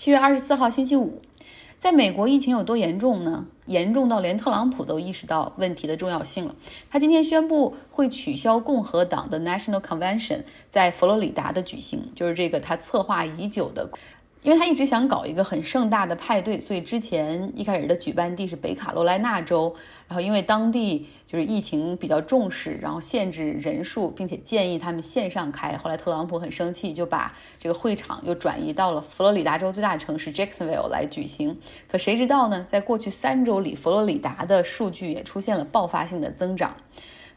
七月二十四号星期五，在美国疫情有多严重呢？严重到连特朗普都意识到问题的重要性了。他今天宣布会取消共和党的 National Convention 在佛罗里达的举行，就是这个他策划已久的。因为他一直想搞一个很盛大的派对，所以之前一开始的举办地是北卡罗来纳州，然后因为当地就是疫情比较重视，然后限制人数，并且建议他们线上开。后来特朗普很生气，就把这个会场又转移到了佛罗里达州最大城市 Jacksonville 来举行。可谁知道呢？在过去三周里，佛罗里达的数据也出现了爆发性的增长。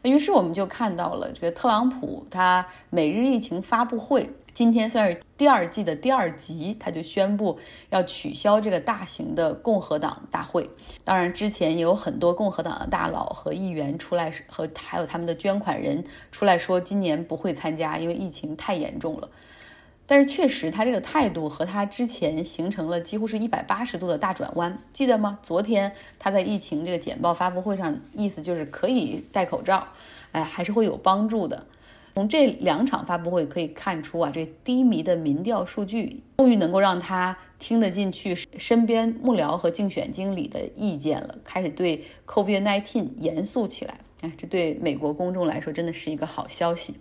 那于是我们就看到了这个特朗普他每日疫情发布会。今天算是第二季的第二集，他就宣布要取消这个大型的共和党大会。当然，之前也有很多共和党的大佬和议员出来，和还有他们的捐款人出来说，今年不会参加，因为疫情太严重了。但是确实，他这个态度和他之前形成了几乎是一百八十度的大转弯，记得吗？昨天他在疫情这个简报发布会上，意思就是可以戴口罩，哎，还是会有帮助的。从这两场发布会可以看出啊，这低迷的民调数据终于能够让他听得进去身边幕僚和竞选经理的意见了，开始对 COVID-19 严肃起来。哎，这对美国公众来说真的是一个好消息。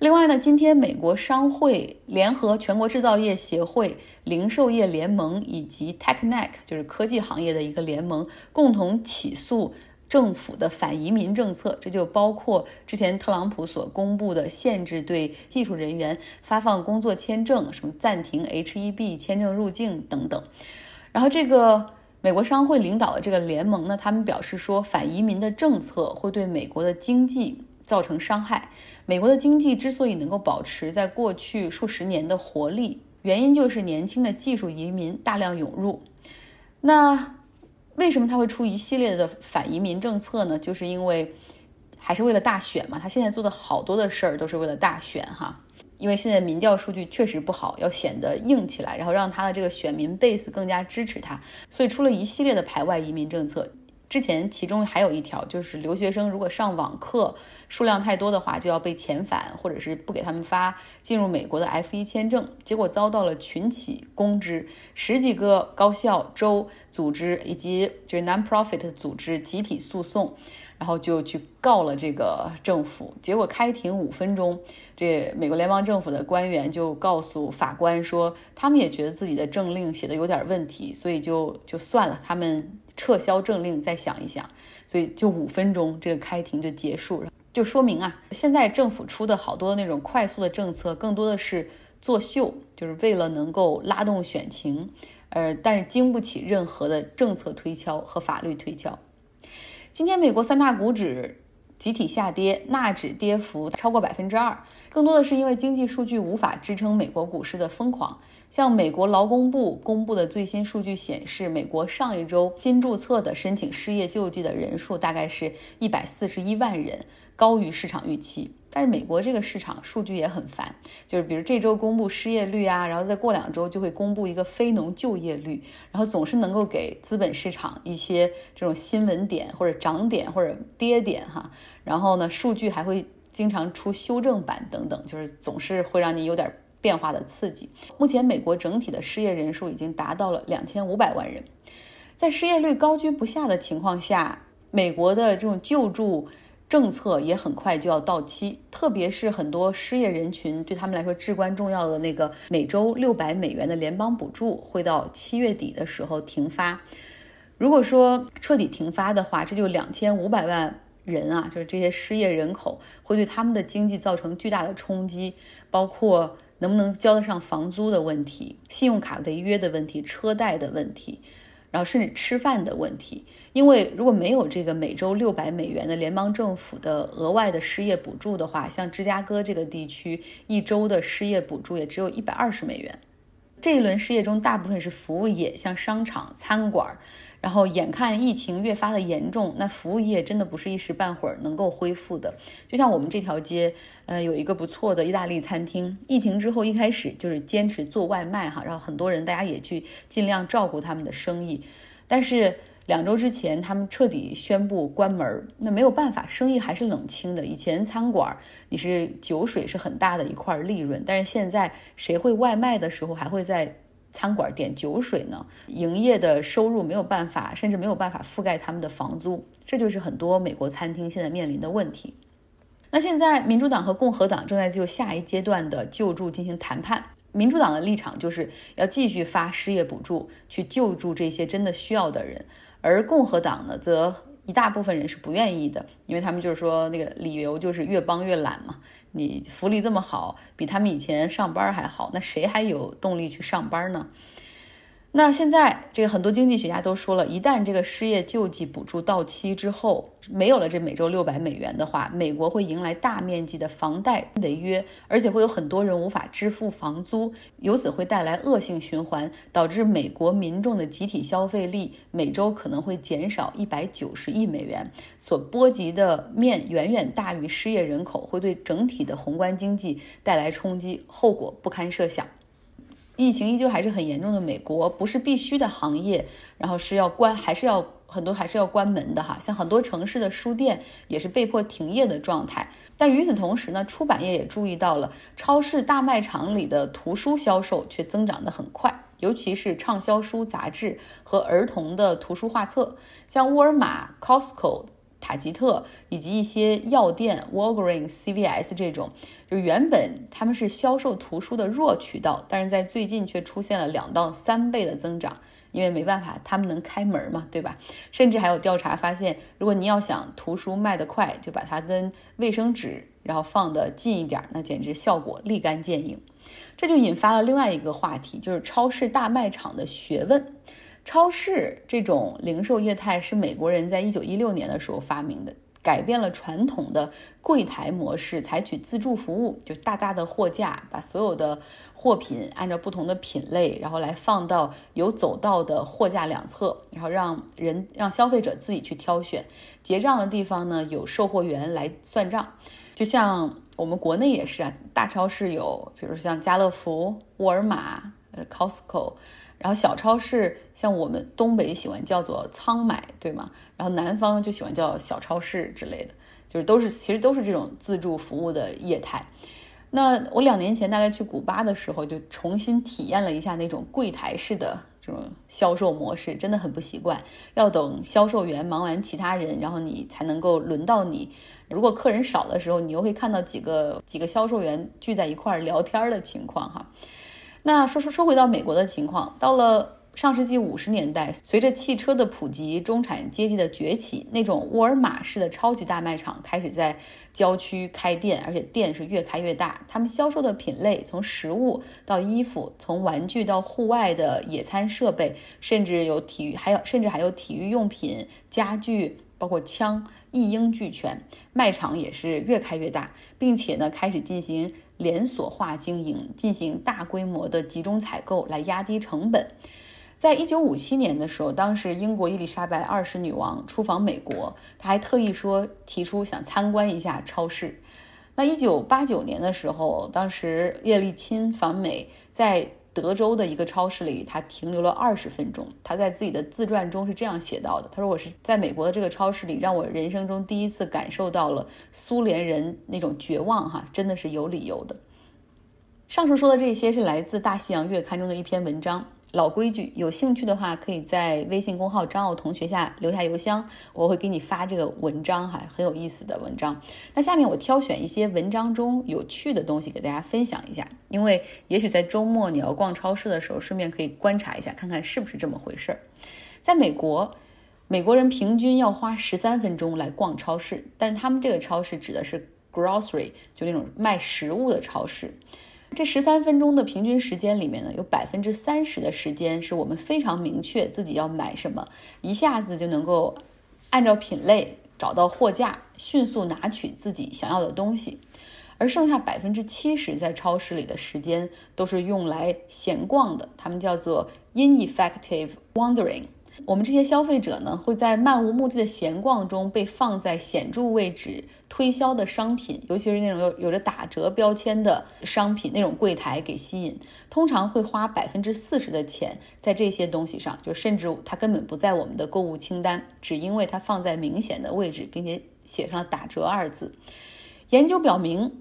另外呢，今天美国商会联合全国制造业协会、零售业联盟以及 TechNet，就是科技行业的一个联盟，共同起诉。政府的反移民政策，这就包括之前特朗普所公布的限制对技术人员发放工作签证，什么暂停 H-1B 签证入境等等。然后，这个美国商会领导的这个联盟呢，他们表示说，反移民的政策会对美国的经济造成伤害。美国的经济之所以能够保持在过去数十年的活力，原因就是年轻的技术移民大量涌入。那。为什么他会出一系列的反移民政策呢？就是因为还是为了大选嘛。他现在做的好多的事儿都是为了大选哈。因为现在民调数据确实不好，要显得硬起来，然后让他的这个选民 base 更加支持他，所以出了一系列的排外移民政策。之前其中还有一条，就是留学生如果上网课数量太多的话，就要被遣返，或者是不给他们发进入美国的 F1 签证。结果遭到了群起攻之，十几个高校、州组织以及就是 non-profit 组织集体诉讼，然后就去告了这个政府。结果开庭五分钟，这美国联邦政府的官员就告诉法官说，他们也觉得自己的政令写的有点问题，所以就就算了，他们。撤销政令，再想一想，所以就五分钟，这个开庭就结束了，就说明啊，现在政府出的好多那种快速的政策，更多的是作秀，就是为了能够拉动选情，呃，但是经不起任何的政策推敲和法律推敲。今天美国三大股指集体下跌，纳指跌幅超过百分之二，更多的是因为经济数据无法支撑美国股市的疯狂。像美国劳工部公布的最新数据显示，美国上一周新注册的申请失业救济的人数大概是一百四十一万人，高于市场预期。但是美国这个市场数据也很烦，就是比如这周公布失业率啊，然后再过两周就会公布一个非农就业率，然后总是能够给资本市场一些这种新闻点或者涨点或者跌点哈。然后呢，数据还会经常出修正版等等，就是总是会让你有点。变化的刺激。目前，美国整体的失业人数已经达到了两千五百万人。在失业率高居不下的情况下，美国的这种救助政策也很快就要到期。特别是很多失业人群对他们来说至关重要的那个每周六百美元的联邦补助，会到七月底的时候停发。如果说彻底停发的话，这就两千五百万人啊，就是这些失业人口会对他们的经济造成巨大的冲击，包括。能不能交得上房租的问题，信用卡违约的问题，车贷的问题，然后甚至吃饭的问题。因为如果没有这个每周六百美元的联邦政府的额外的失业补助的话，像芝加哥这个地区一周的失业补助也只有一百二十美元。这一轮失业中，大部分是服务业，像商场、餐馆。然后眼看疫情越发的严重，那服务业真的不是一时半会儿能够恢复的。就像我们这条街，呃，有一个不错的意大利餐厅，疫情之后一开始就是坚持做外卖哈，然后很多人大家也去尽量照顾他们的生意。但是两周之前他们彻底宣布关门，那没有办法，生意还是冷清的。以前餐馆你是酒水是很大的一块利润，但是现在谁会外卖的时候还会在餐馆点酒水呢，营业的收入没有办法，甚至没有办法覆盖他们的房租，这就是很多美国餐厅现在面临的问题。那现在民主党和共和党正在就下一阶段的救助进行谈判。民主党的立场就是要继续发失业补助去救助这些真的需要的人，而共和党呢，则一大部分人是不愿意的，因为他们就是说那个理由就是越帮越懒嘛。你福利这么好，比他们以前上班还好，那谁还有动力去上班呢？那现在这个很多经济学家都说了，一旦这个失业救济补助到期之后，没有了这每周六百美元的话，美国会迎来大面积的房贷违约，而且会有很多人无法支付房租，由此会带来恶性循环，导致美国民众的集体消费力每周可能会减少一百九十亿美元，所波及的面远远大于失业人口，会对整体的宏观经济带来冲击，后果不堪设想。疫情依旧还是很严重的，美国不是必须的行业，然后是要关，还是要很多还是要关门的哈。像很多城市的书店也是被迫停业的状态。但与此同时呢，出版业也注意到了，超市大卖场里的图书销售却增长得很快，尤其是畅销书、杂志和儿童的图书画册，像沃尔玛、Costco。塔吉特以及一些药店，Walgreens、CVS 这种，就原本他们是销售图书的弱渠道，但是在最近却出现了两到三倍的增长，因为没办法，他们能开门嘛，对吧？甚至还有调查发现，如果你要想图书卖得快，就把它跟卫生纸然后放得近一点，那简直效果立竿见影。这就引发了另外一个话题，就是超市大卖场的学问。超市这种零售业态是美国人在一九一六年的时候发明的，改变了传统的柜台模式，采取自助服务，就大大的货架，把所有的货品按照不同的品类，然后来放到有走道的货架两侧，然后让人让消费者自己去挑选。结账的地方呢，有售货员来算账，就像我们国内也是啊，大超市有，比如像家乐福、沃尔玛、Costco。然后小超市，像我们东北喜欢叫做仓买，对吗？然后南方就喜欢叫小超市之类的，就是都是其实都是这种自助服务的业态。那我两年前大概去古巴的时候，就重新体验了一下那种柜台式的这种销售模式，真的很不习惯。要等销售员忙完其他人，然后你才能够轮到你。如果客人少的时候，你又会看到几个几个销售员聚在一块儿聊天儿的情况，哈。那说说说回到美国的情况，到了上世纪五十年代，随着汽车的普及、中产阶级的崛起，那种沃尔玛式的超级大卖场开始在郊区开店，而且店是越开越大。他们销售的品类从食物到衣服，从玩具到户外的野餐设备，甚至有体育，还有甚至还有体育用品、家具，包括枪，一应俱全。卖场也是越开越大，并且呢，开始进行。连锁化经营，进行大规模的集中采购来压低成本。在一九五七年的时候，当时英国伊丽莎白二世女王出访美国，她还特意说提出想参观一下超市。那一九八九年的时候，当时叶利钦访美，在。德州的一个超市里，他停留了二十分钟。他在自己的自传中是这样写到的：“他说我是在美国的这个超市里，让我人生中第一次感受到了苏联人那种绝望，哈，真的是有理由的。”上述说的这些是来自《大西洋月刊》中的一篇文章。老规矩，有兴趣的话，可以在微信公号张奥同学下留下邮箱，我会给你发这个文章哈，很有意思的文章。那下面我挑选一些文章中有趣的东西给大家分享一下，因为也许在周末你要逛超市的时候，顺便可以观察一下，看看是不是这么回事儿。在美国，美国人平均要花十三分钟来逛超市，但是他们这个超市指的是 grocery，就那种卖食物的超市。这十三分钟的平均时间里面呢，有百分之三十的时间是我们非常明确自己要买什么，一下子就能够按照品类找到货架，迅速拿取自己想要的东西，而剩下百分之七十在超市里的时间都是用来闲逛的，他们叫做 ineffective wandering。我们这些消费者呢，会在漫无目的的闲逛中被放在显著位置推销的商品，尤其是那种有有着打折标签的商品那种柜台给吸引，通常会花百分之四十的钱在这些东西上，就甚至它根本不在我们的购物清单，只因为它放在明显的位置，并且写上了打折二字。研究表明。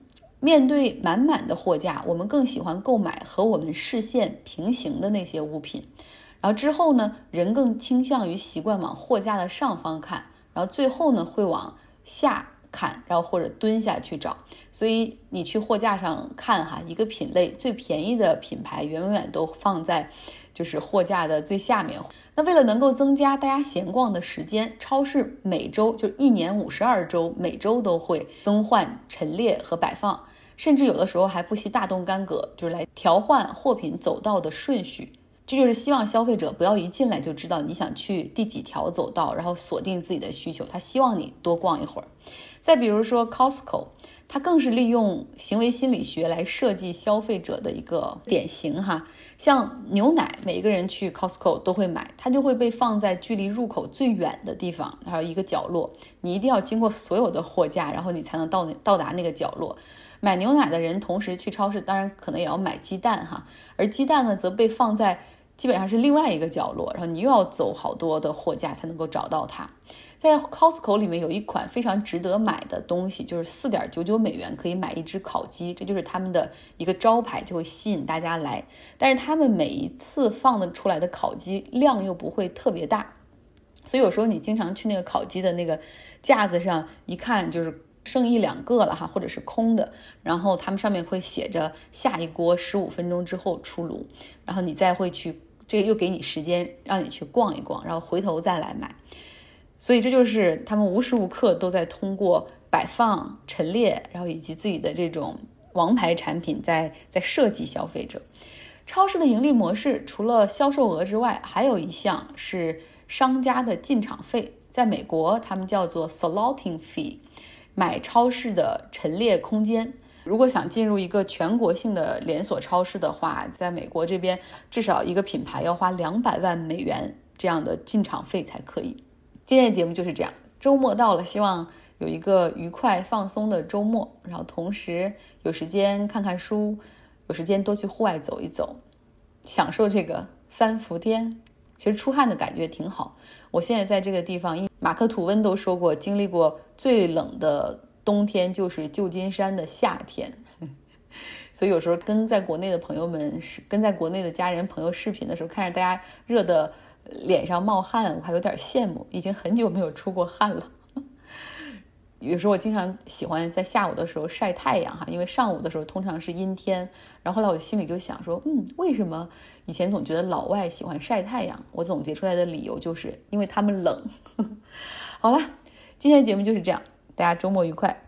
面对满满的货架，我们更喜欢购买和我们视线平行的那些物品。然后之后呢，人更倾向于习惯往货架的上方看，然后最后呢会往下看，然后或者蹲下去找。所以你去货架上看哈，一个品类最便宜的品牌远远都放在就是货架的最下面。那为了能够增加大家闲逛的时间，超市每周就一年五十二周，每周都会更换陈列和摆放，甚至有的时候还不惜大动干戈，就是来调换货品走道的顺序。这就是希望消费者不要一进来就知道你想去第几条走道，然后锁定自己的需求。他希望你多逛一会儿。再比如说 Costco，它更是利用行为心理学来设计消费者的一个典型哈。像牛奶，每一个人去 Costco 都会买，它就会被放在距离入口最远的地方，还有一个角落。你一定要经过所有的货架，然后你才能到到达那个角落。买牛奶的人同时去超市，当然可能也要买鸡蛋哈，而鸡蛋呢则被放在。基本上是另外一个角落，然后你又要走好多的货架才能够找到它。在 Costco 里面有一款非常值得买的东西，就是四点九九美元可以买一只烤鸡，这就是他们的一个招牌，就会吸引大家来。但是他们每一次放的出来的烤鸡量又不会特别大，所以有时候你经常去那个烤鸡的那个架子上一看，就是。剩一两个了哈，或者是空的，然后他们上面会写着下一锅十五分钟之后出炉，然后你再会去，这个又给你时间让你去逛一逛，然后回头再来买。所以这就是他们无时无刻都在通过摆放、陈列，然后以及自己的这种王牌产品在在设计消费者。超市的盈利模式除了销售额之外，还有一项是商家的进场费，在美国他们叫做 slotting fee。买超市的陈列空间，如果想进入一个全国性的连锁超市的话，在美国这边至少一个品牌要花两百万美元这样的进场费才可以。今天的节目就是这样，周末到了，希望有一个愉快放松的周末，然后同时有时间看看书，有时间多去户外走一走，享受这个三伏天。其实出汗的感觉挺好。我现在在这个地方，马克吐温都说过，经历过最冷的冬天就是旧金山的夏天。所以有时候跟在国内的朋友们，是跟在国内的家人朋友视频的时候，看着大家热的脸上冒汗，我还有点羡慕。已经很久没有出过汗了。有时候我经常喜欢在下午的时候晒太阳哈，因为上午的时候通常是阴天。然后后来我心里就想说，嗯，为什么以前总觉得老外喜欢晒太阳？我总结出来的理由就是因为他们冷。好了，今天的节目就是这样，大家周末愉快。